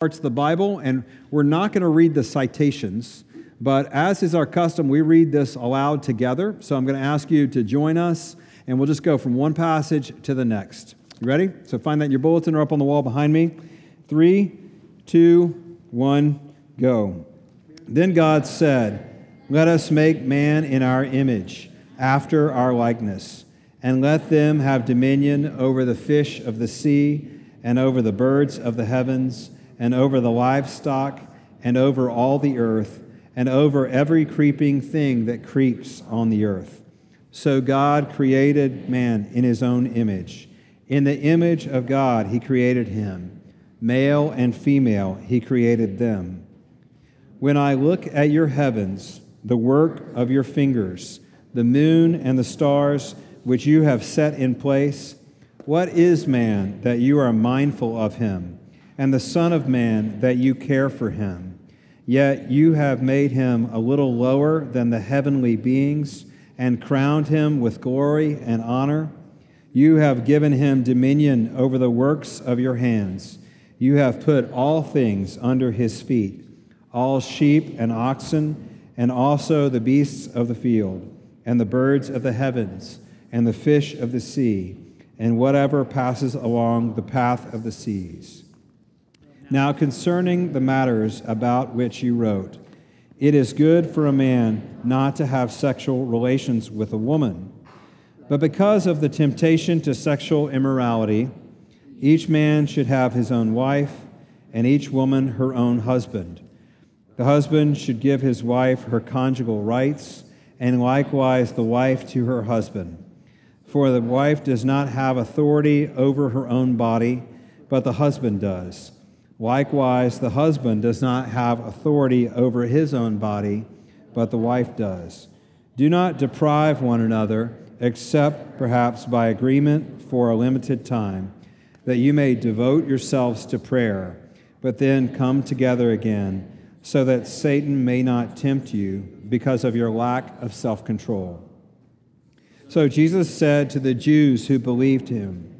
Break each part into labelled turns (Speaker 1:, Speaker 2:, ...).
Speaker 1: parts of the Bible, and we're not going to read the citations, but as is our custom, we read this aloud together. So I'm going to ask you to join us, and we'll just go from one passage to the next. You ready? So find that in your bulletin or up on the wall behind me. Three, two, one, go. Then God said, Let us make man in our image, after our likeness, and let them have dominion over the fish of the sea, and over the birds of the heavens and over the livestock, and over all the earth, and over every creeping thing that creeps on the earth. So God created man in his own image. In the image of God, he created him. Male and female, he created them. When I look at your heavens, the work of your fingers, the moon and the stars which you have set in place, what is man that you are mindful of him? And the Son of Man, that you care for him. Yet you have made him a little lower than the heavenly beings and crowned him with glory and honor. You have given him dominion over the works of your hands. You have put all things under his feet all sheep and oxen, and also the beasts of the field, and the birds of the heavens, and the fish of the sea, and whatever passes along the path of the seas. Now, concerning the matters about which you wrote, it is good for a man not to have sexual relations with a woman. But because of the temptation to sexual immorality, each man should have his own wife, and each woman her own husband. The husband should give his wife her conjugal rights, and likewise the wife to her husband. For the wife does not have authority over her own body, but the husband does. Likewise, the husband does not have authority over his own body, but the wife does. Do not deprive one another, except perhaps by agreement for a limited time, that you may devote yourselves to prayer, but then come together again, so that Satan may not tempt you because of your lack of self control. So Jesus said to the Jews who believed him,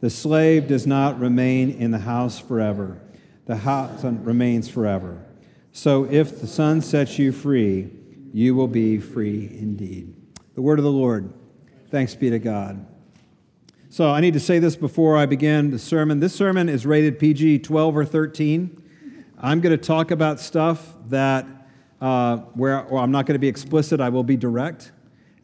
Speaker 1: The slave does not remain in the house forever, the house remains forever. So if the Son sets you free, you will be free indeed. The word of the Lord. Thanks be to God. So I need to say this before I begin the sermon. This sermon is rated PG 12 or 13. I'm going to talk about stuff that uh, where well, I'm not going to be explicit. I will be direct.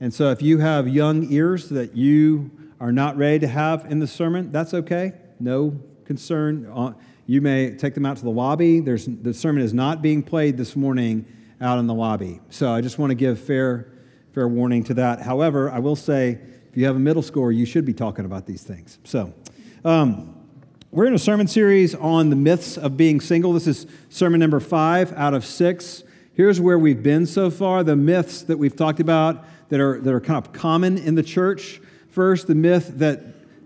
Speaker 1: And so if you have young ears that you are not ready to have in the sermon, that's okay. No concern. Uh, you may take them out to the lobby. There's, the sermon is not being played this morning out in the lobby. So I just want to give fair, fair warning to that. However, I will say if you have a middle schooler, you should be talking about these things. So um, we're in a sermon series on the myths of being single. This is sermon number five out of six. Here's where we've been so far the myths that we've talked about that are, that are kind of common in the church. First, the myth that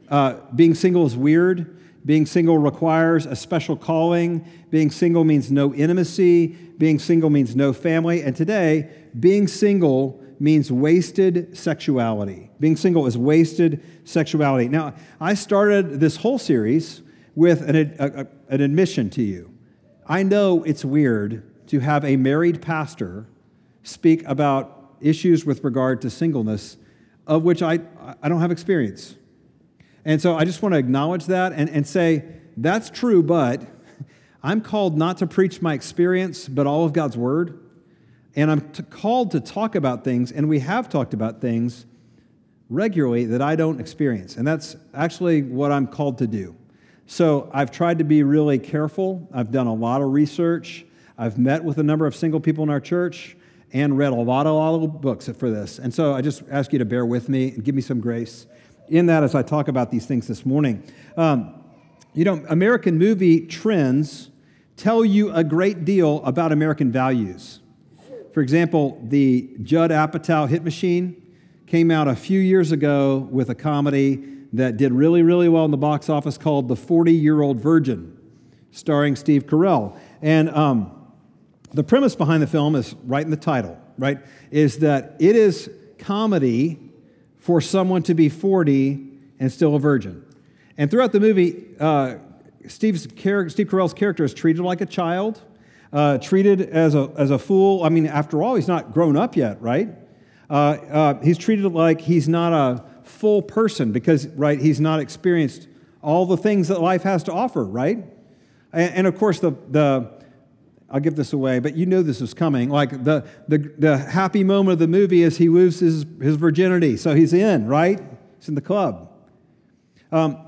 Speaker 1: uh, being single is weird. Being single requires a special calling. Being single means no intimacy. Being single means no family. And today, being single means wasted sexuality. Being single is wasted sexuality. Now, I started this whole series with an, a, a, an admission to you. I know it's weird to have a married pastor speak about issues with regard to singleness of which I, I don't have experience. And so I just want to acknowledge that and, and say, that's true, but I'm called not to preach my experience, but all of God's word. And I'm t- called to talk about things, and we have talked about things regularly that I don't experience. And that's actually what I'm called to do. So I've tried to be really careful. I've done a lot of research. I've met with a number of single people in our church and read a lot, a lot of books for this. And so I just ask you to bear with me and give me some grace in that as I talk about these things this morning. Um, you know, American movie trends tell you a great deal about American values. For example, the Judd Apatow hit machine came out a few years ago with a comedy that did really, really well in the box office called The 40 Year Old Virgin, starring Steve Carell. And um, the premise behind the film is right in the title, right? Is that it is comedy for someone to be 40 and still a virgin. And throughout the movie, uh, Steve's char- Steve Carell's character is treated like a child, uh, treated as a, as a fool. I mean, after all, he's not grown up yet, right? Uh, uh he's treated like he's not a full person because, right, he's not experienced all the things that life has to offer, right? And, and of course, the, the, I'll give this away, but you know this is coming. Like the, the, the happy moment of the movie is he loses his virginity. So he's in, right? He's in the club. Um,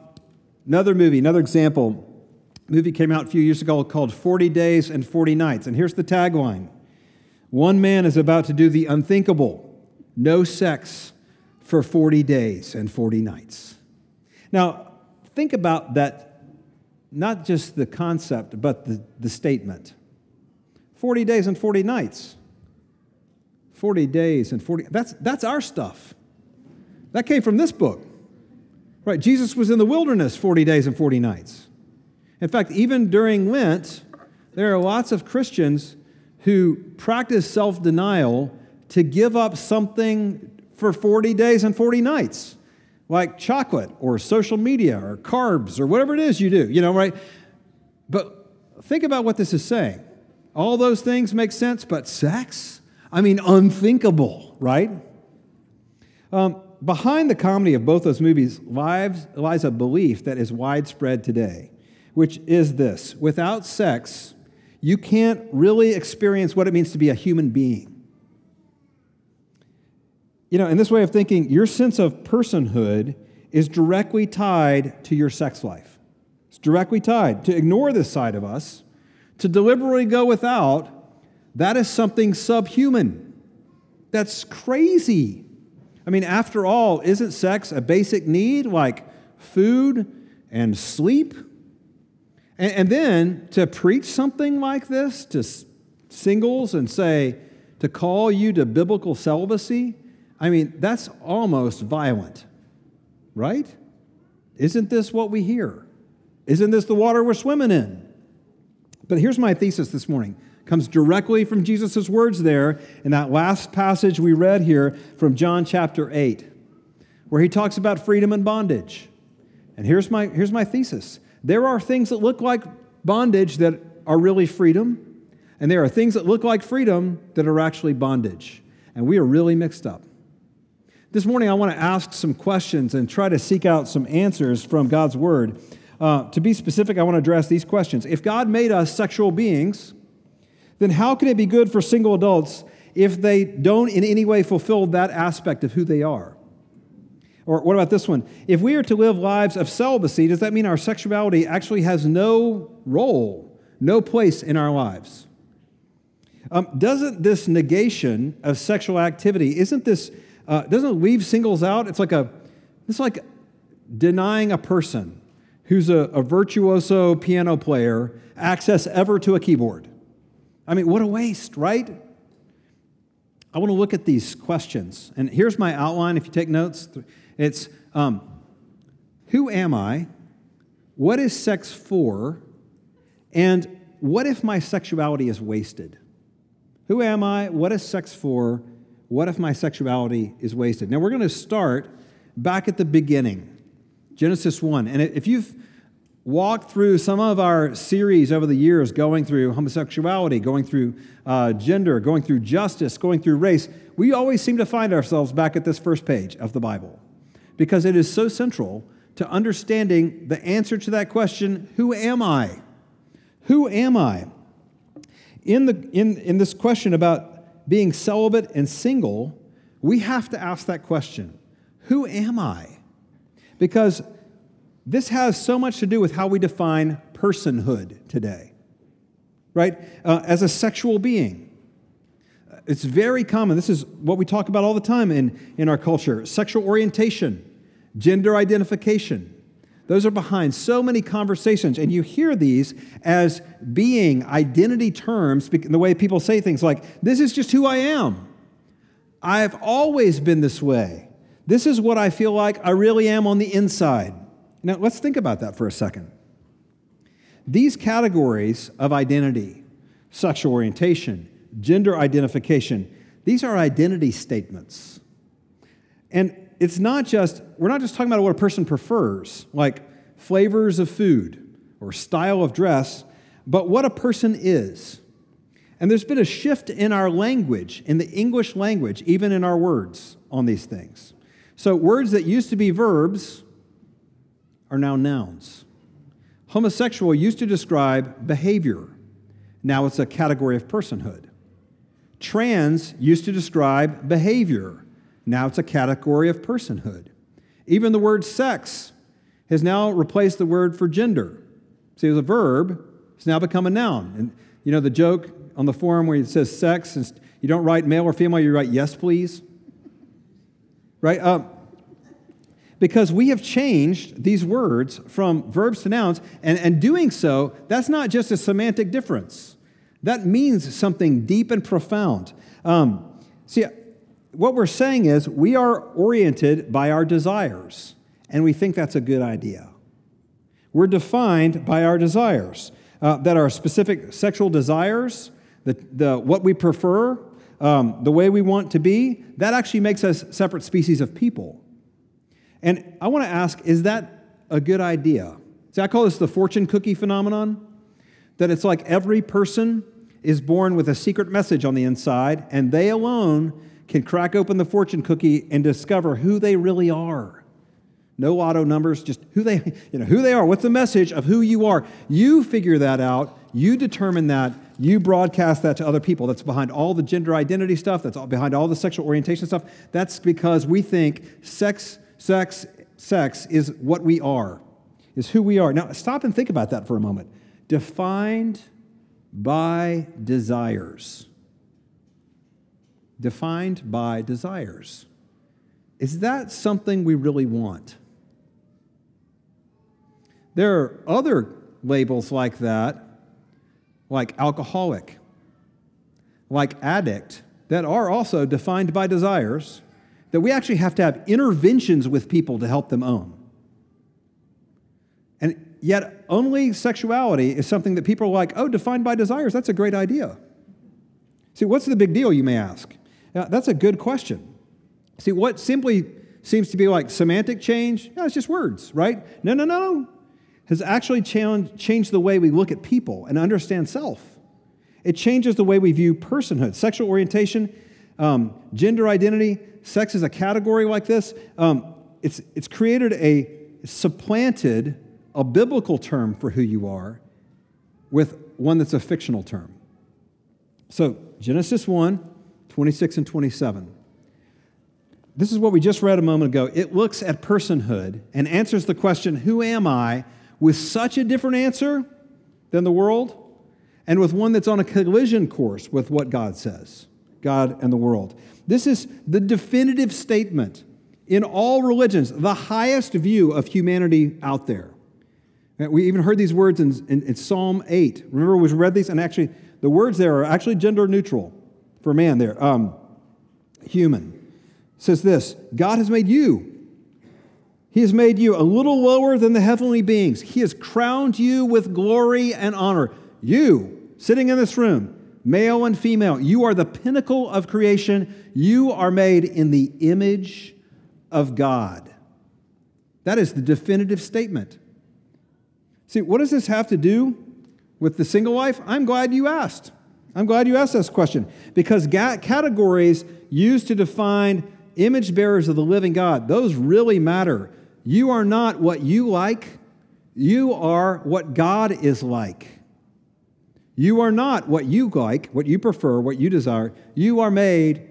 Speaker 1: another movie, another example. movie came out a few years ago called 40 Days and 40 Nights. And here's the tagline One man is about to do the unthinkable no sex for 40 days and 40 nights. Now, think about that, not just the concept, but the, the statement. 40 days and 40 nights. 40 days and 40 that's that's our stuff. That came from this book. Right, Jesus was in the wilderness 40 days and 40 nights. In fact, even during Lent, there are lots of Christians who practice self-denial to give up something for 40 days and 40 nights, like chocolate or social media or carbs or whatever it is you do, you know, right? But think about what this is saying. All those things make sense, but sex? I mean, unthinkable, right? Um, behind the comedy of both those movies lies, lies a belief that is widespread today, which is this without sex, you can't really experience what it means to be a human being. You know, in this way of thinking, your sense of personhood is directly tied to your sex life. It's directly tied. To ignore this side of us to deliberately go without, that is something subhuman. That's crazy. I mean, after all, isn't sex a basic need like food and sleep? And, and then to preach something like this to singles and say, to call you to biblical celibacy, I mean, that's almost violent, right? Isn't this what we hear? Isn't this the water we're swimming in? But here's my thesis this morning. It comes directly from Jesus' words there in that last passage we read here from John chapter 8, where he talks about freedom and bondage. And here's my, here's my thesis there are things that look like bondage that are really freedom, and there are things that look like freedom that are actually bondage. And we are really mixed up. This morning, I want to ask some questions and try to seek out some answers from God's Word uh, to be specific, I want to address these questions. If God made us sexual beings, then how can it be good for single adults if they don't in any way fulfill that aspect of who they are? Or what about this one? If we are to live lives of celibacy, does that mean our sexuality actually has no role, no place in our lives? Um, doesn't this negation of sexual activity, isn't this, uh, doesn't it leave singles out? It's like a, it's like denying a person who's a, a virtuoso piano player access ever to a keyboard. I mean, what a waste, right? I want to look at these questions. And here's my outline if you take notes. It's um, Who am I? What is sex for? And what if my sexuality is wasted? Who am I? What is sex for? What if my sexuality is wasted? Now, we're going to start back at the beginning. Genesis 1. And if you've walked through some of our series over the years, going through homosexuality, going through uh, gender, going through justice, going through race, we always seem to find ourselves back at this first page of the Bible because it is so central to understanding the answer to that question who am I? Who am I? In, the, in, in this question about being celibate and single, we have to ask that question Who am I? Because this has so much to do with how we define personhood today, right? Uh, as a sexual being. It's very common. This is what we talk about all the time in, in our culture sexual orientation, gender identification, Those are behind so many conversations. And you hear these as being identity terms, the way people say things like, This is just who I am. I've always been this way. This is what I feel like I really am on the inside. Now, let's think about that for a second. These categories of identity, sexual orientation, gender identification, these are identity statements. And it's not just, we're not just talking about what a person prefers, like flavors of food or style of dress, but what a person is. And there's been a shift in our language, in the English language, even in our words on these things. So, words that used to be verbs are now nouns. Homosexual used to describe behavior, now it's a category of personhood. Trans used to describe behavior, now it's a category of personhood. Even the word sex has now replaced the word for gender. See, it was a verb, it's now become a noun. And you know the joke on the forum where it says sex, and you don't write male or female, you write yes, please? Right? Uh, because we have changed these words from verbs to nouns, and, and doing so, that's not just a semantic difference. That means something deep and profound. Um, see, what we're saying is we are oriented by our desires, and we think that's a good idea. We're defined by our desires, uh, that our specific sexual desires, the, the, what we prefer, um, the way we want to be, that actually makes us separate species of people. And I want to ask is that a good idea? See, I call this the fortune cookie phenomenon. That it's like every person is born with a secret message on the inside, and they alone can crack open the fortune cookie and discover who they really are. No auto numbers, just who they, you know, who they are. What's the message of who you are? You figure that out. You determine that. You broadcast that to other people. That's behind all the gender identity stuff. That's behind all the sexual orientation stuff. That's because we think sex, sex, sex is what we are, is who we are. Now, stop and think about that for a moment. Defined by desires defined by desires. Is that something we really want? There are other labels like that, like alcoholic, like addict, that are also defined by desires that we actually have to have interventions with people to help them own. And yet, only sexuality is something that people are like, oh, defined by desires, that's a great idea. See, what's the big deal, you may ask? Now, that's a good question. See, what simply seems to be like semantic change, yeah, it's just words, right? No, no, no, no. Has actually changed the way we look at people and understand self. It changes the way we view personhood, sexual orientation, um, gender identity. Sex is a category like this. Um, it's, it's created a supplanted a biblical term for who you are with one that's a fictional term. So, Genesis 1 26 and 27. This is what we just read a moment ago. It looks at personhood and answers the question, Who am I? With such a different answer than the world, and with one that's on a collision course with what God says, God and the world. This is the definitive statement in all religions, the highest view of humanity out there. We even heard these words in, in, in Psalm 8. Remember, we read these, and actually, the words there are actually gender neutral for man there. Um, human. It says this God has made you. He has made you a little lower than the heavenly beings. He has crowned you with glory and honor. You, sitting in this room, male and female, you are the pinnacle of creation. You are made in the image of God. That is the definitive statement. See, what does this have to do with the single life? I'm glad you asked. I'm glad you asked this question because categories used to define image bearers of the living God, those really matter. You are not what you like, you are what God is like. You are not what you like, what you prefer, what you desire. You are made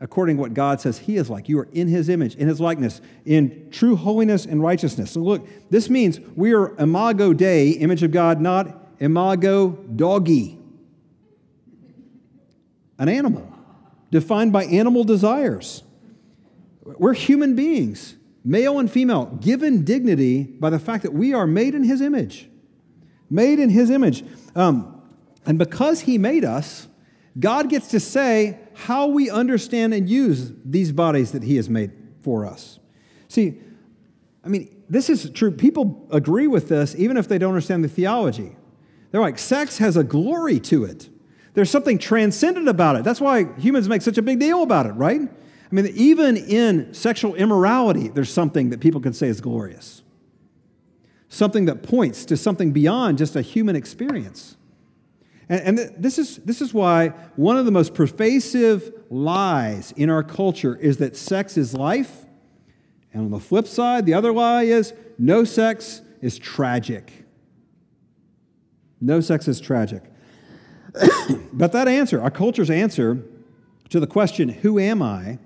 Speaker 1: according to what God says He is like. You are in His image, in His likeness, in true holiness and righteousness. So, look, this means we are imago Dei, image of God, not imago doggy an animal, defined by animal desires. We're human beings male and female, given dignity by the fact that we are made in his image. Made in his image. Um, and because he made us, God gets to say how we understand and use these bodies that he has made for us. See, I mean, this is true. People agree with this even if they don't understand the theology. They're like, sex has a glory to it. There's something transcendent about it. That's why humans make such a big deal about it, right? I mean, even in sexual immorality, there's something that people can say is glorious. Something that points to something beyond just a human experience. And, and this, is, this is why one of the most pervasive lies in our culture is that sex is life. And on the flip side, the other lie is no sex is tragic. No sex is tragic. but that answer, our culture's answer to the question, who am I,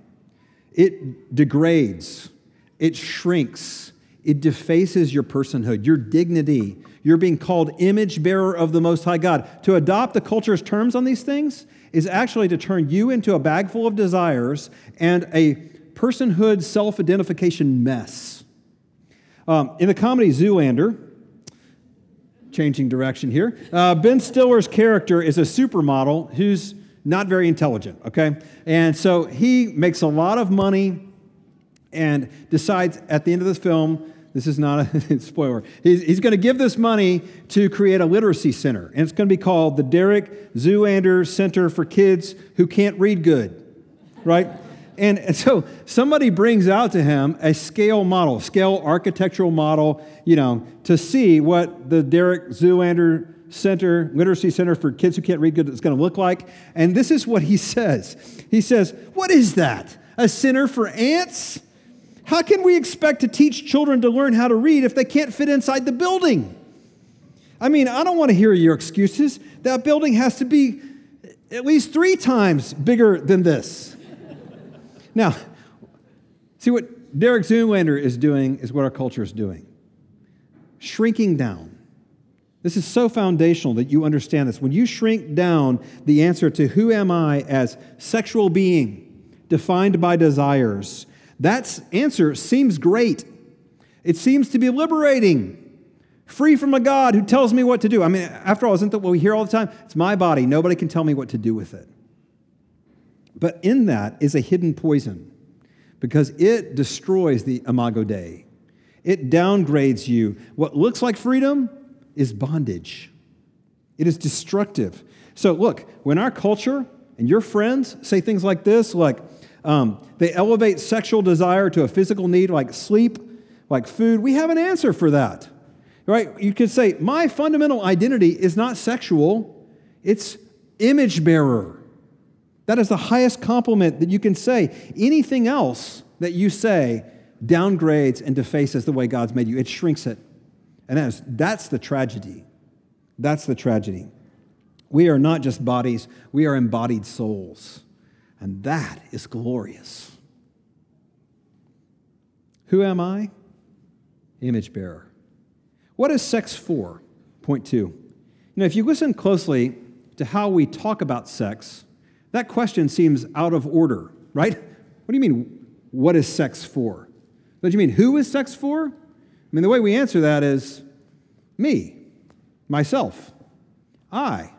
Speaker 1: it degrades, it shrinks, it defaces your personhood, your dignity. You're being called image bearer of the Most High God. To adopt the culture's terms on these things is actually to turn you into a bag full of desires and a personhood self identification mess. Um, in the comedy Zoolander, changing direction here. Uh, ben Stiller's character is a supermodel who's not very intelligent, okay? And so he makes a lot of money and decides at the end of this film, this is not a spoiler, he's, he's going to give this money to create a literacy center. And it's going to be called the Derek Zoolander Center for Kids Who Can't Read Good, right? And, and so somebody brings out to him a scale model, scale architectural model, you know, to see what the Derek Zoolander Center, Literacy Center for Kids Who Can't Read Good it's going to look like. And this is what he says. He says, What is that? A center for ants? How can we expect to teach children to learn how to read if they can't fit inside the building? I mean, I don't want to hear your excuses. That building has to be at least three times bigger than this. Now, see what Derek Zoolander is doing is what our culture is doing shrinking down. This is so foundational that you understand this. When you shrink down the answer to who am I as sexual being defined by desires, that answer seems great. It seems to be liberating, free from a God who tells me what to do. I mean, after all, isn't that what we hear all the time? It's my body. Nobody can tell me what to do with it. But in that is a hidden poison because it destroys the imago Dei. It downgrades you. What looks like freedom is bondage, it is destructive. So, look, when our culture and your friends say things like this, like um, they elevate sexual desire to a physical need like sleep, like food, we have an answer for that. Right? You could say, My fundamental identity is not sexual, it's image bearer. That is the highest compliment that you can say. Anything else that you say downgrades and defaces the way God's made you, it shrinks it. And that's, that's the tragedy. That's the tragedy. We are not just bodies, we are embodied souls. And that is glorious. Who am I? Image bearer. What is sex for? Point two. Know, if you listen closely to how we talk about sex, that question seems out of order, right? What do you mean, what is sex for? What do you mean, who is sex for? I mean, the way we answer that is me, myself, I.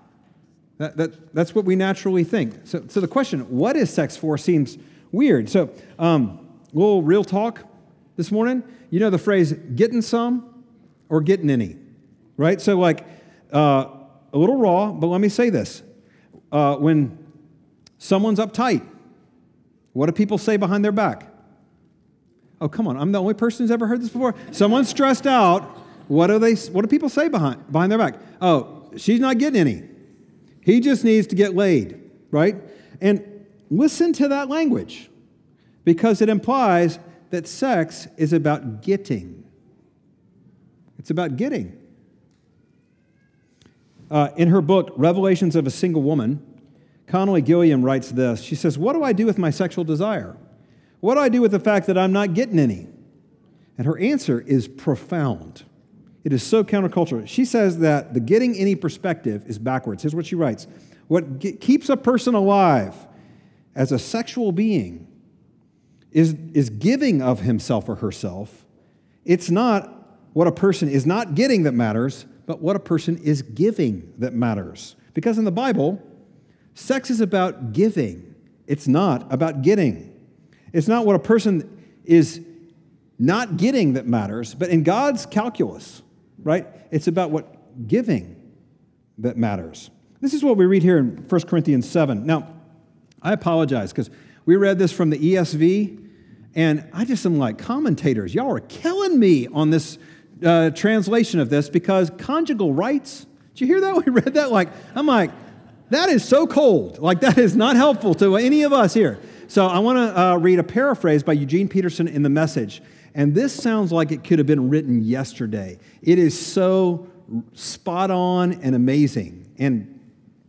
Speaker 1: That, that, that's what we naturally think. So, so the question, what is sex for, seems weird. So, um, little real talk this morning. You know the phrase getting some or getting any, right? So, like, uh, a little raw, but let me say this. Uh, when someone's uptight, what do people say behind their back? Oh, come on, I'm the only person who's ever heard this before. Someone's stressed out. What do they what do people say behind behind their back? Oh, she's not getting any. He just needs to get laid, right? And listen to that language because it implies that sex is about getting. It's about getting. Uh, in her book, Revelations of a Single Woman, Connally Gilliam writes this. She says, What do I do with my sexual desire? What do I do with the fact that I'm not getting any? And her answer is profound. It is so countercultural. She says that the getting any perspective is backwards. Here's what she writes What keeps a person alive as a sexual being is, is giving of himself or herself, it's not what a person is not getting that matters, but what a person is giving that matters. Because in the Bible, sex is about giving, it's not about getting. It's not what a person is not getting that matters, but in God's calculus, right? It's about what giving that matters. This is what we read here in 1 Corinthians 7. Now, I apologize because we read this from the ESV, and I just am like, commentators, y'all are killing me on this uh, translation of this because conjugal rights, did you hear that? We read that like, I'm like, that is so cold. Like, that is not helpful to any of us here. So, I want to uh, read a paraphrase by Eugene Peterson in the message. And this sounds like it could have been written yesterday. It is so spot on and amazing. And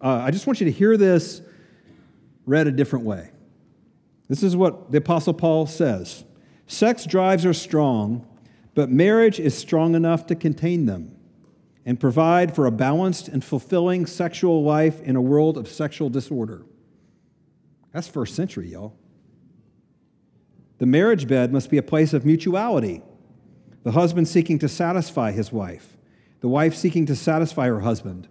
Speaker 1: uh, I just want you to hear this read a different way. This is what the Apostle Paul says Sex drives are strong, but marriage is strong enough to contain them and provide for a balanced and fulfilling sexual life in a world of sexual disorder. That's first century, y'all. The marriage bed must be a place of mutuality. The husband seeking to satisfy his wife, the wife seeking to satisfy her husband.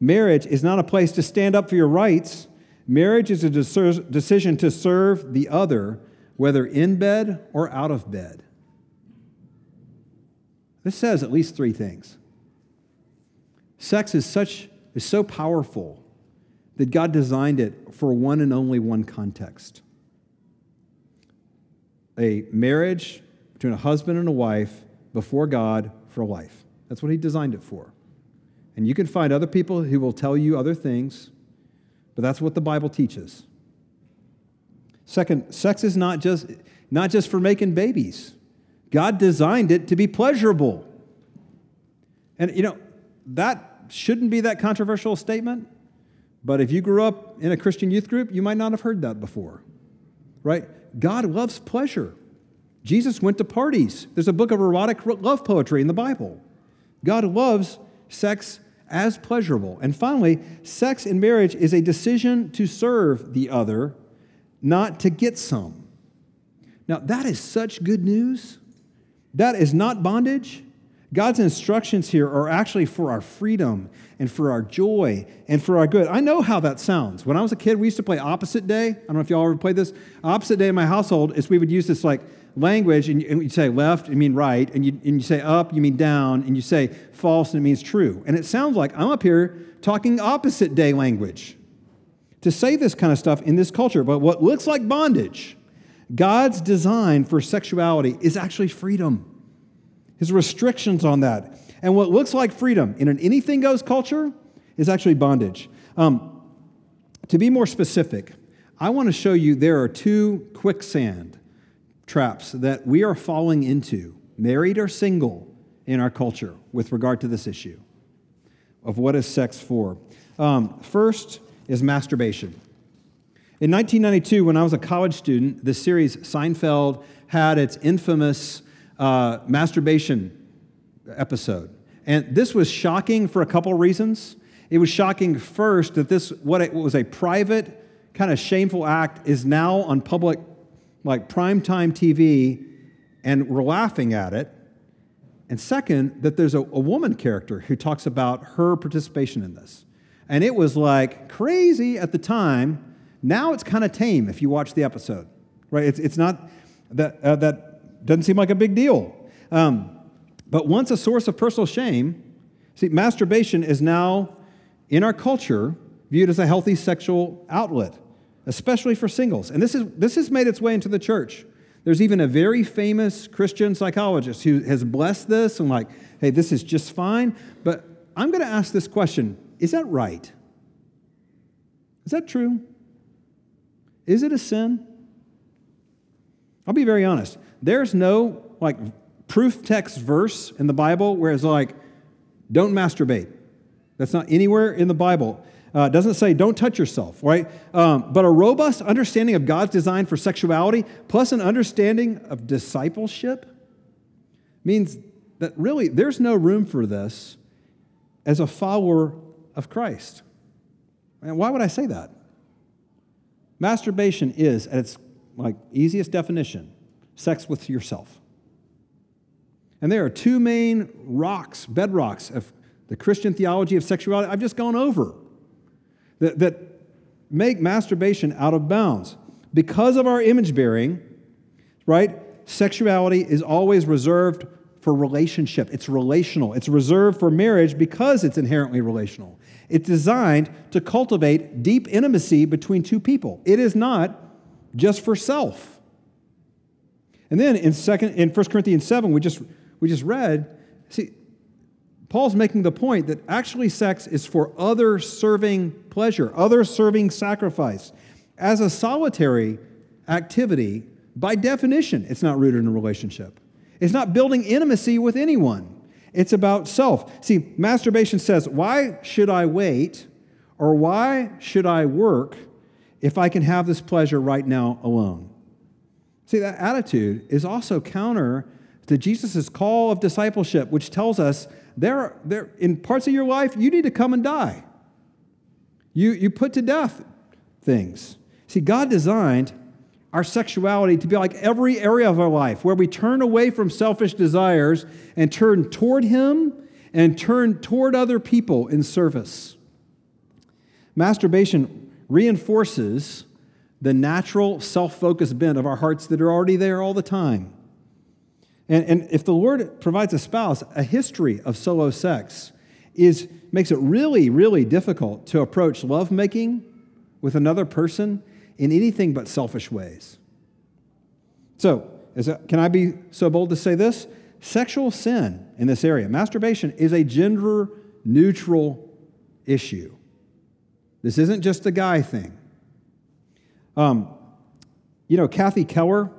Speaker 1: Marriage is not a place to stand up for your rights. Marriage is a decision to serve the other, whether in bed or out of bed. This says at least three things. Sex is such is so powerful that God designed it for one and only one context a marriage between a husband and a wife before God for life. That's what He designed it for. And you can find other people who will tell you other things, but that's what the Bible teaches. Second, sex is not just, not just for making babies. God designed it to be pleasurable. And you know, that shouldn't be that controversial statement, but if you grew up in a Christian youth group, you might not have heard that before. Right? God loves pleasure. Jesus went to parties. There's a book of erotic love poetry in the Bible. God loves sex as pleasurable. And finally, sex in marriage is a decision to serve the other, not to get some. Now, that is such good news. That is not bondage. God's instructions here are actually for our freedom and for our joy and for our good. I know how that sounds. When I was a kid, we used to play opposite day. I don't know if y'all ever played this. Opposite day in my household is we would use this like language, and you, say left, you mean right, and you, and you say up, you mean down, and you say false, and it means true. And it sounds like I'm up here talking opposite day language to say this kind of stuff in this culture. But what looks like bondage, God's design for sexuality is actually freedom his restrictions on that. And what looks like freedom in an anything goes culture is actually bondage. Um, to be more specific, I want to show you there are two quicksand traps that we are falling into, married or single, in our culture with regard to this issue of what is sex for. Um, first is masturbation. In 1992, when I was a college student, the series Seinfeld had its infamous uh, masturbation episode. And this was shocking for a couple reasons. It was shocking first that this, what it was a private, kind of shameful act, is now on public, like primetime TV, and we're laughing at it. And second, that there's a, a woman character who talks about her participation in this. And it was like crazy at the time. Now it's kind of tame if you watch the episode, right? It's, it's not that, uh, that doesn't seem like a big deal. Um, but once a source of personal shame, see, masturbation is now in our culture viewed as a healthy sexual outlet, especially for singles. And this, is, this has made its way into the church. There's even a very famous Christian psychologist who has blessed this and, like, hey, this is just fine. But I'm going to ask this question Is that right? Is that true? Is it a sin? I'll be very honest. There's no like proof text verse in the Bible where it's like, don't masturbate. That's not anywhere in the Bible. Uh, doesn't say don't touch yourself, right? Um, but a robust understanding of God's design for sexuality plus an understanding of discipleship means that really there's no room for this as a follower of Christ. And why would I say that? Masturbation is, at its like easiest definition, sex with yourself. And there are two main rocks, bedrocks of the Christian theology of sexuality I've just gone over that, that make masturbation out of bounds. Because of our image bearing, right, sexuality is always reserved for relationship. It's relational. It's reserved for marriage because it's inherently relational. It's designed to cultivate deep intimacy between two people. It is not just for self. And then in second in 1 Corinthians 7, we just we just read, see, Paul's making the point that actually sex is for other serving pleasure, other serving sacrifice. As a solitary activity, by definition, it's not rooted in a relationship. It's not building intimacy with anyone. It's about self. See, masturbation says, why should I wait or why should I work if I can have this pleasure right now alone? See, that attitude is also counter to Jesus' call of discipleship, which tells us there, there, in parts of your life, you need to come and die. You, you put to death things. See, God designed our sexuality to be like every area of our life where we turn away from selfish desires and turn toward Him and turn toward other people in service. Masturbation reinforces the natural self focused bent of our hearts that are already there all the time. And, and if the Lord provides a spouse, a history of solo sex is, makes it really, really difficult to approach lovemaking with another person in anything but selfish ways. So, it, can I be so bold to say this? Sexual sin in this area, masturbation, is a gender neutral issue. This isn't just a guy thing. Um, you know, Kathy Keller,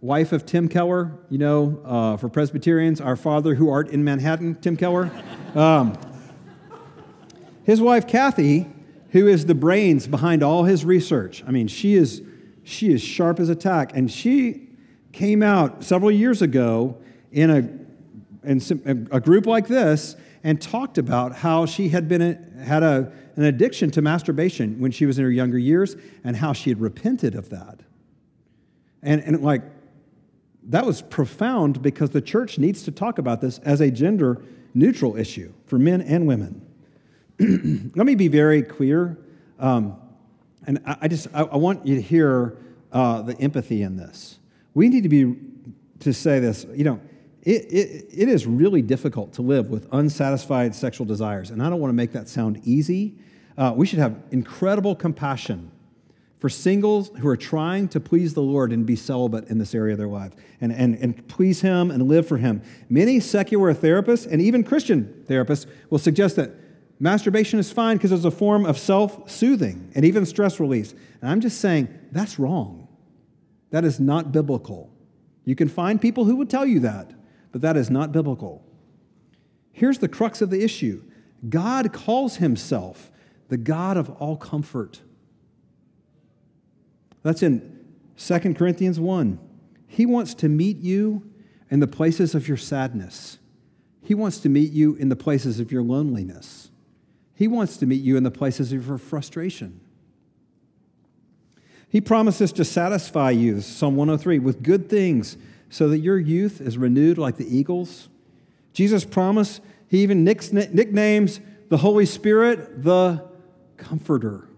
Speaker 1: wife of Tim Keller, you know, uh, for Presbyterians, our Father who art in Manhattan, Tim Keller. Um, his wife, Kathy, who is the brains behind all his research. I mean, she is, she is sharp as a tack. And she came out several years ago in a, in a group like this and talked about how she had been a, had a, an addiction to masturbation when she was in her younger years and how she had repented of that. And, and like, that was profound because the church needs to talk about this as a gender neutral issue for men and women. let me be very clear. Um, and I, I just I, I, want you to hear uh, the empathy in this. We need to be to say this. You know, it, it, it is really difficult to live with unsatisfied sexual desires, and I don't want to make that sound easy. Uh, we should have incredible compassion for singles who are trying to please the Lord and be celibate in this area of their life and, and, and please Him and live for Him. Many secular therapists and even Christian therapists will suggest that Masturbation is fine because it's a form of self soothing and even stress release. And I'm just saying that's wrong. That is not biblical. You can find people who would tell you that, but that is not biblical. Here's the crux of the issue God calls himself the God of all comfort. That's in 2 Corinthians 1. He wants to meet you in the places of your sadness. He wants to meet you in the places of your loneliness. He wants to meet you in the places of your frustration. He promises to satisfy you, Psalm 103, with good things so that your youth is renewed like the eagles. Jesus promised, he even nicknames the Holy Spirit the Comforter.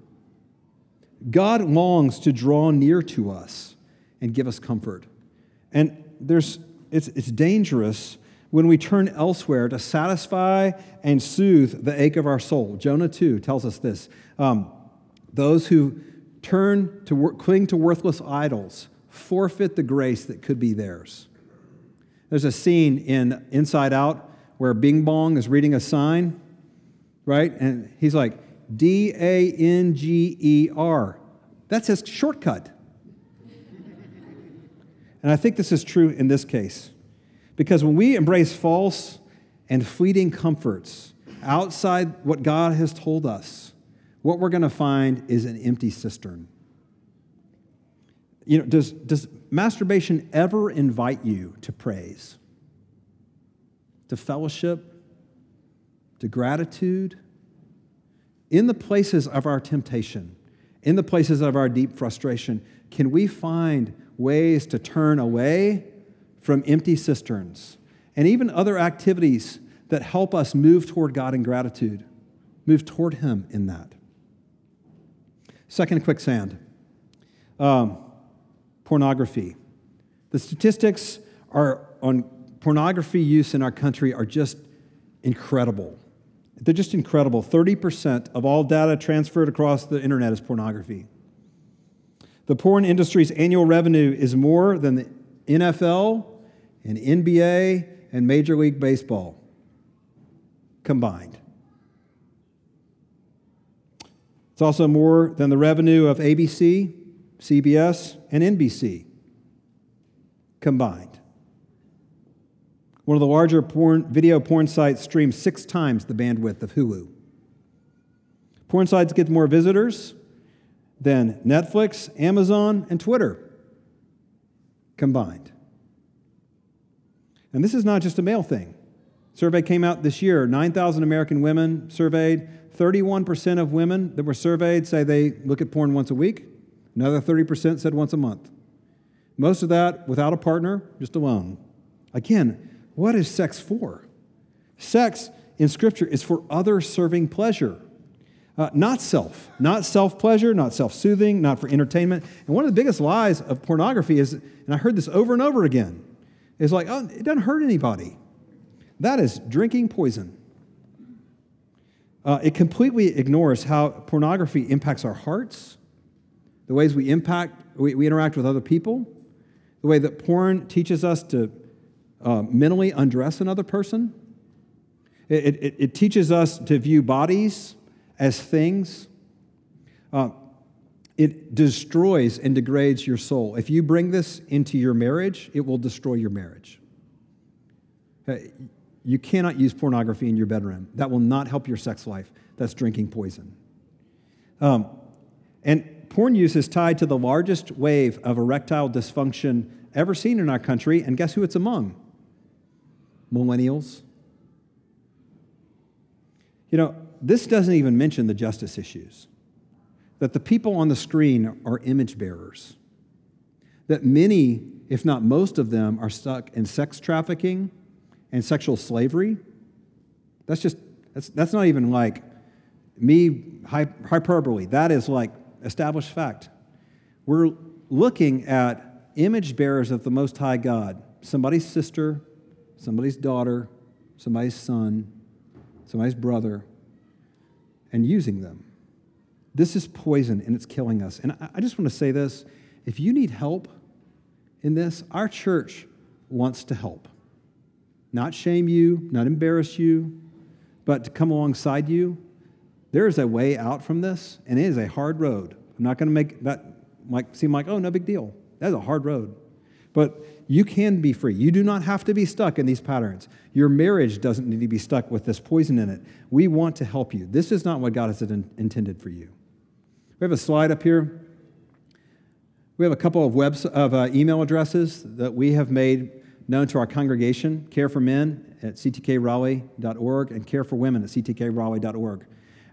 Speaker 1: God longs to draw near to us and give us comfort. And there's, it's, it's dangerous when we turn elsewhere to satisfy and soothe the ache of our soul. Jonah 2 tells us this. Um, those who turn to cling to worthless idols forfeit the grace that could be theirs. There's a scene in Inside Out where Bing Bong is reading a sign, right? And he's like, D A N G E R. That's his shortcut. and I think this is true in this case. Because when we embrace false and fleeting comforts outside what God has told us, what we're going to find is an empty cistern. You know, does, does masturbation ever invite you to praise, to fellowship, to gratitude? In the places of our temptation, in the places of our deep frustration, can we find ways to turn away from empty cisterns and even other activities that help us move toward God in gratitude, move toward Him in that. Second, quicksand um, pornography. The statistics are on pornography use in our country are just incredible. They're just incredible. 30% of all data transferred across the internet is pornography. The porn industry's annual revenue is more than the NFL and NBA and Major League Baseball combined. It's also more than the revenue of ABC, CBS, and NBC combined. One of the larger porn, video porn sites streams six times the bandwidth of Hulu. Porn sites get more visitors than Netflix, Amazon, and Twitter combined. And this is not just a male thing. Survey came out this year 9,000 American women surveyed. 31% of women that were surveyed say they look at porn once a week. Another 30% said once a month. Most of that without a partner, just alone. Again, what is sex for? Sex in Scripture is for other serving pleasure, uh, not self, not self pleasure, not self soothing, not for entertainment. And one of the biggest lies of pornography is, and I heard this over and over again, is like, oh, it doesn't hurt anybody. That is drinking poison. Uh, it completely ignores how pornography impacts our hearts, the ways we impact, we, we interact with other people, the way that porn teaches us to uh, mentally undress another person. It, it, it, teaches us to view bodies as things. Uh, it destroys and degrades your soul. If you bring this into your marriage, it will destroy your marriage. You cannot use pornography in your bedroom. That will not help your sex life. That's drinking poison. Um, and porn use is tied to the largest wave of erectile dysfunction ever seen in our country. And guess who it's among? Millennials. You know, this doesn't even mention the justice issues that the people on the screen are image bearers, that many, if not most of them, are stuck in sex trafficking and sexual slavery. That's just, that's, that's not even like me hyperbole. That is like established fact. We're looking at image bearers of the Most High God, somebody's sister, somebody's daughter, somebody's son, somebody's brother, and using them. This is poison and it's killing us. And I just want to say this if you need help in this, our church wants to help. Not shame you, not embarrass you, but to come alongside you. There is a way out from this, and it is a hard road. I'm not going to make that seem like, oh, no big deal. That's a hard road. But you can be free. You do not have to be stuck in these patterns. Your marriage doesn't need to be stuck with this poison in it. We want to help you. This is not what God has intended for you. We have a slide up here. We have a couple of, webs, of uh, email addresses that we have made known to our congregation Care for Men at ctkraleigh.org and Care for Women at ctkraleigh.org.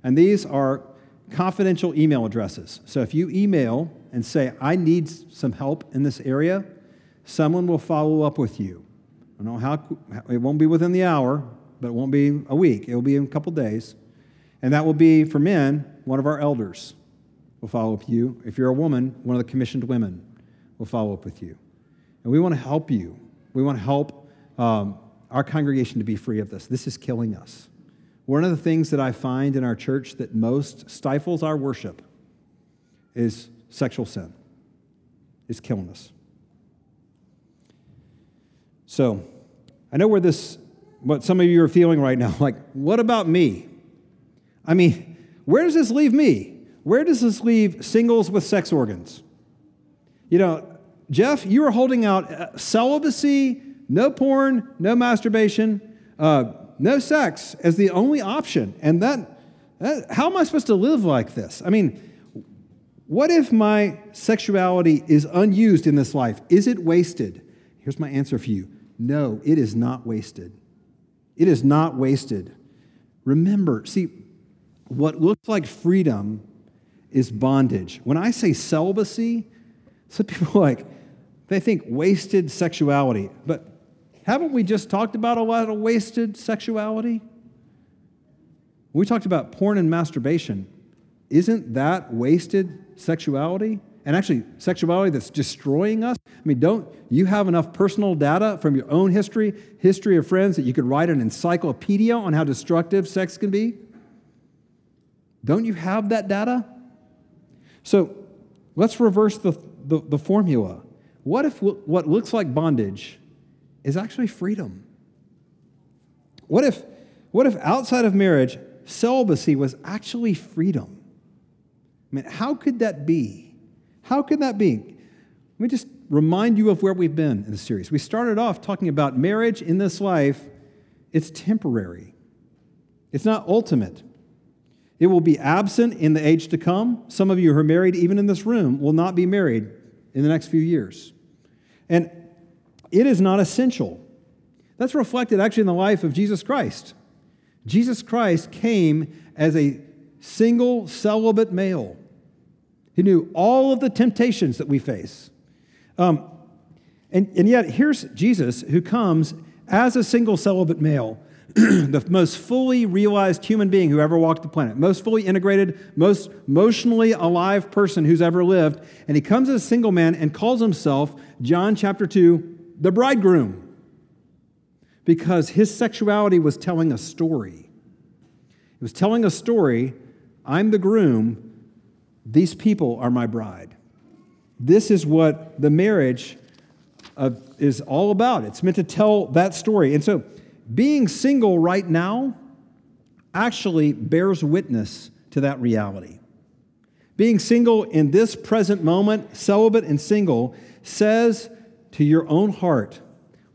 Speaker 1: And these are confidential email addresses. So if you email and say, I need some help in this area, someone will follow up with you. I don't know how, it won't be within the hour, but it won't be a week. It will be in a couple days. And that will be, for men, one of our elders will follow up with you. If you're a woman, one of the commissioned women will follow up with you. And we want to help you. We want to help um, our congregation to be free of this. This is killing us. One of the things that I find in our church that most stifles our worship is sexual sin. It's killing us. So, I know where this, what some of you are feeling right now. Like, what about me? I mean, where does this leave me? Where does this leave singles with sex organs? You know, Jeff, you are holding out uh, celibacy, no porn, no masturbation, uh, no sex as the only option. And that, that, how am I supposed to live like this? I mean, what if my sexuality is unused in this life? Is it wasted? Here's my answer for you no, it is not wasted. It is not wasted. Remember, see, what looks like freedom is bondage. When I say celibacy, some people like, They think wasted sexuality. But haven't we just talked about a lot of wasted sexuality? We talked about porn and masturbation. Isn't that wasted sexuality? And actually, sexuality that's destroying us? I mean, don't you have enough personal data from your own history, history of friends, that you could write an encyclopedia on how destructive sex can be? Don't you have that data? So let's reverse the, the, the formula. What if what looks like bondage is actually freedom? What if, what if outside of marriage, celibacy was actually freedom? I mean, how could that be? How could that be? Let me just remind you of where we've been in the series. We started off talking about marriage in this life, it's temporary, it's not ultimate. It will be absent in the age to come. Some of you who are married, even in this room, will not be married in the next few years. And it is not essential. That's reflected actually in the life of Jesus Christ. Jesus Christ came as a single celibate male. He knew all of the temptations that we face. Um, and, and yet, here's Jesus who comes as a single celibate male, the most fully realized human being who ever walked the planet, most fully integrated, most emotionally alive person who's ever lived. And he comes as a single man and calls himself, John chapter 2, the bridegroom. Because his sexuality was telling a story. It was telling a story I'm the groom, these people are my bride. This is what the marriage of, is all about. It's meant to tell that story. And so, being single right now actually bears witness to that reality. Being single in this present moment, celibate and single, says to your own heart,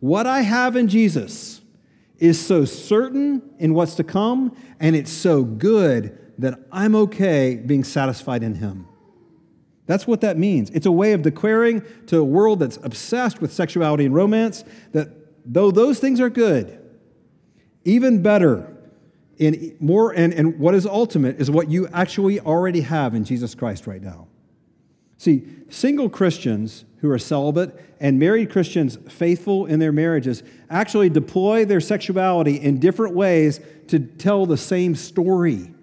Speaker 1: What I have in Jesus is so certain in what's to come, and it's so good that I'm okay being satisfied in Him. That's what that means. It's a way of declaring to a world that's obsessed with sexuality and romance that though those things are good, even better, in more and, and what is ultimate is what you actually already have in Jesus Christ right now. See, single Christians who are celibate and married Christians faithful in their marriages actually deploy their sexuality in different ways to tell the same story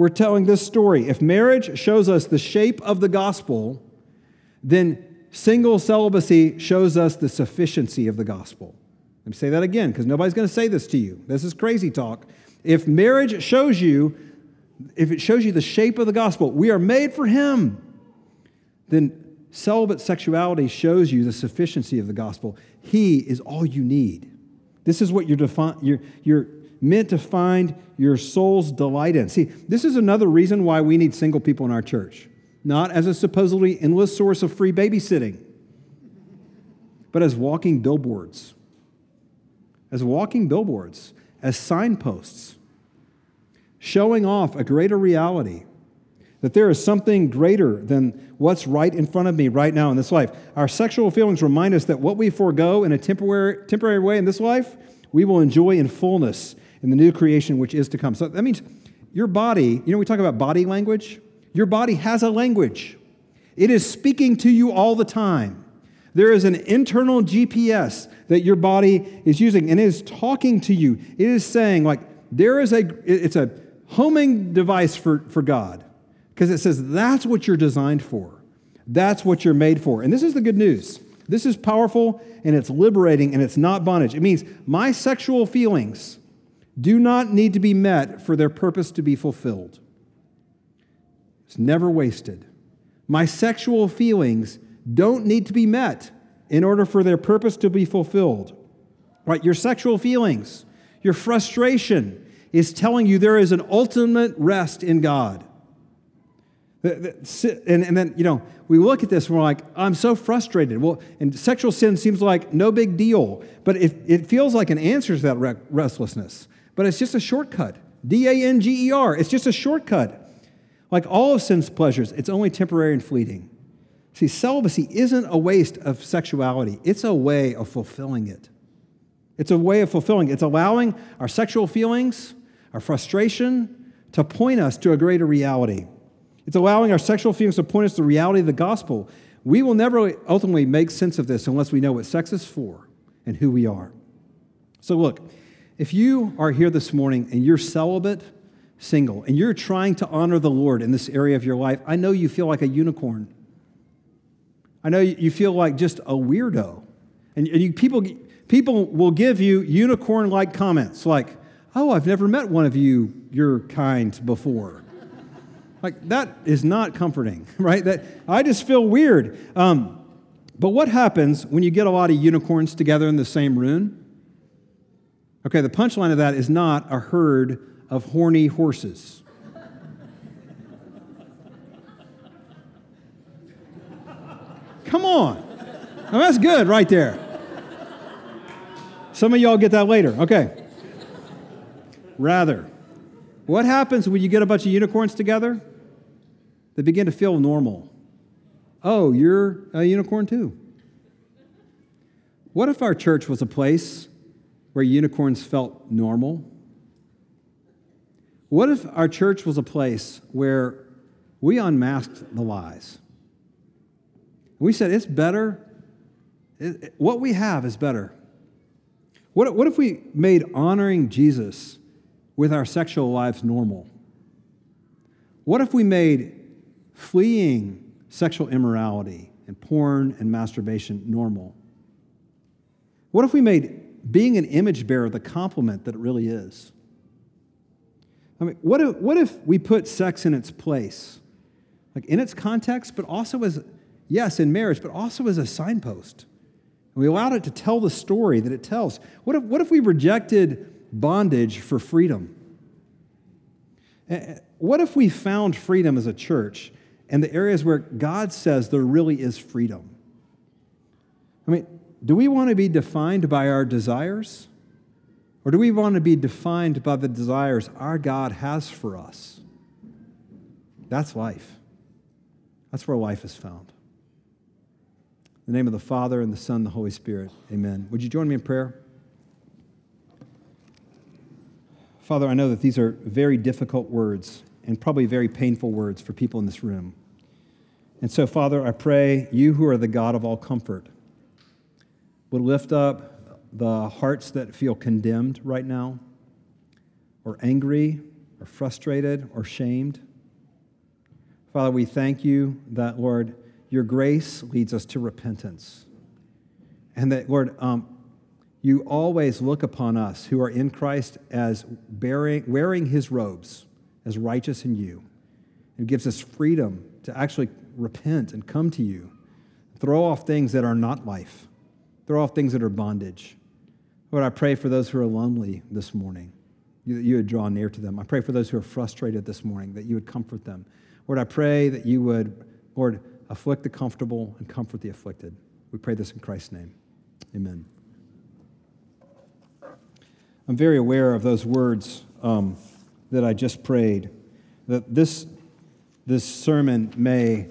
Speaker 1: we're telling this story. If marriage shows us the shape of the gospel, then single celibacy shows us the sufficiency of the gospel. Let me say that again because nobody's going to say this to you. This is crazy talk. If marriage shows you, if it shows you the shape of the gospel, we are made for Him, then celibate sexuality shows you the sufficiency of the gospel. He is all you need. This is what you're, defi- you're, you're meant to find your soul's delight in. See, this is another reason why we need single people in our church, not as a supposedly endless source of free babysitting, but as walking billboards. As walking billboards, as signposts, showing off a greater reality that there is something greater than what's right in front of me right now in this life. Our sexual feelings remind us that what we forego in a temporary, temporary way in this life, we will enjoy in fullness in the new creation which is to come. So that means your body, you know, we talk about body language. Your body has a language, it is speaking to you all the time. There is an internal GPS that your body is using and is talking to you. It is saying, like, there is a, it's a homing device for, for God because it says that's what you're designed for. That's what you're made for. And this is the good news. This is powerful and it's liberating and it's not bondage. It means my sexual feelings do not need to be met for their purpose to be fulfilled. It's never wasted. My sexual feelings don't need to be met in order for their purpose to be fulfilled. Right? Your sexual feelings, your frustration is telling you there is an ultimate rest in God. And, and then, you know, we look at this and we're like, I'm so frustrated. Well, and sexual sin seems like no big deal, but it, it feels like an answer to that restlessness but it's just a shortcut. D A N G E R. It's just a shortcut. Like all of sin's pleasures, it's only temporary and fleeting. See, celibacy isn't a waste of sexuality, it's a way of fulfilling it. It's a way of fulfilling it. It's allowing our sexual feelings, our frustration, to point us to a greater reality. It's allowing our sexual feelings to point us to the reality of the gospel, we will never ultimately make sense of this unless we know what sex is for and who we are. So, look, if you are here this morning and you're celibate, single, and you're trying to honor the Lord in this area of your life, I know you feel like a unicorn. I know you feel like just a weirdo. And, you, people, people will give you unicorn like comments like, oh, I've never met one of you, your kind, before. Like, that is not comforting, right? That, I just feel weird. Um, but what happens when you get a lot of unicorns together in the same room? Okay, the punchline of that is not a herd of horny horses. Come on. That's good right there. Some of y'all get that later. Okay. Rather, what happens when you get a bunch of unicorns together? They begin to feel normal. Oh, you're a unicorn too. What if our church was a place where unicorns felt normal? What if our church was a place where we unmasked the lies? We said, it's better. What we have is better. What, what if we made honoring Jesus with our sexual lives normal? What if we made fleeing sexual immorality and porn and masturbation normal? What if we made being an image bearer the compliment that it really is? I mean, what if, what if we put sex in its place? Like in its context, but also as yes, in marriage, but also as a signpost. And we allowed it to tell the story that it tells. What if, what if we rejected bondage for freedom? What if we found freedom as a church in the areas where God says there really is freedom? I mean, do we want to be defined by our desires? Or do we want to be defined by the desires our God has for us? That's life. That's where life is found. In the name of the Father, and the Son, and the Holy Spirit. Amen. Would you join me in prayer? Father, I know that these are very difficult words and probably very painful words for people in this room. And so, Father, I pray you who are the God of all comfort would lift up the hearts that feel condemned right now, or angry, or frustrated, or shamed. Father, we thank you that, Lord, your grace leads us to repentance. And that, Lord, um, you always look upon us who are in Christ as bearing, wearing his robes, as righteous in you, and gives us freedom to actually repent and come to you. Throw off things that are not life, throw off things that are bondage. Lord, I pray for those who are lonely this morning, that you would draw near to them. I pray for those who are frustrated this morning, that you would comfort them. Lord, I pray that you would, Lord, afflict the comfortable, and comfort the afflicted. We pray this in Christ's name. Amen. I'm very aware of those words um, that I just prayed, that this, this sermon may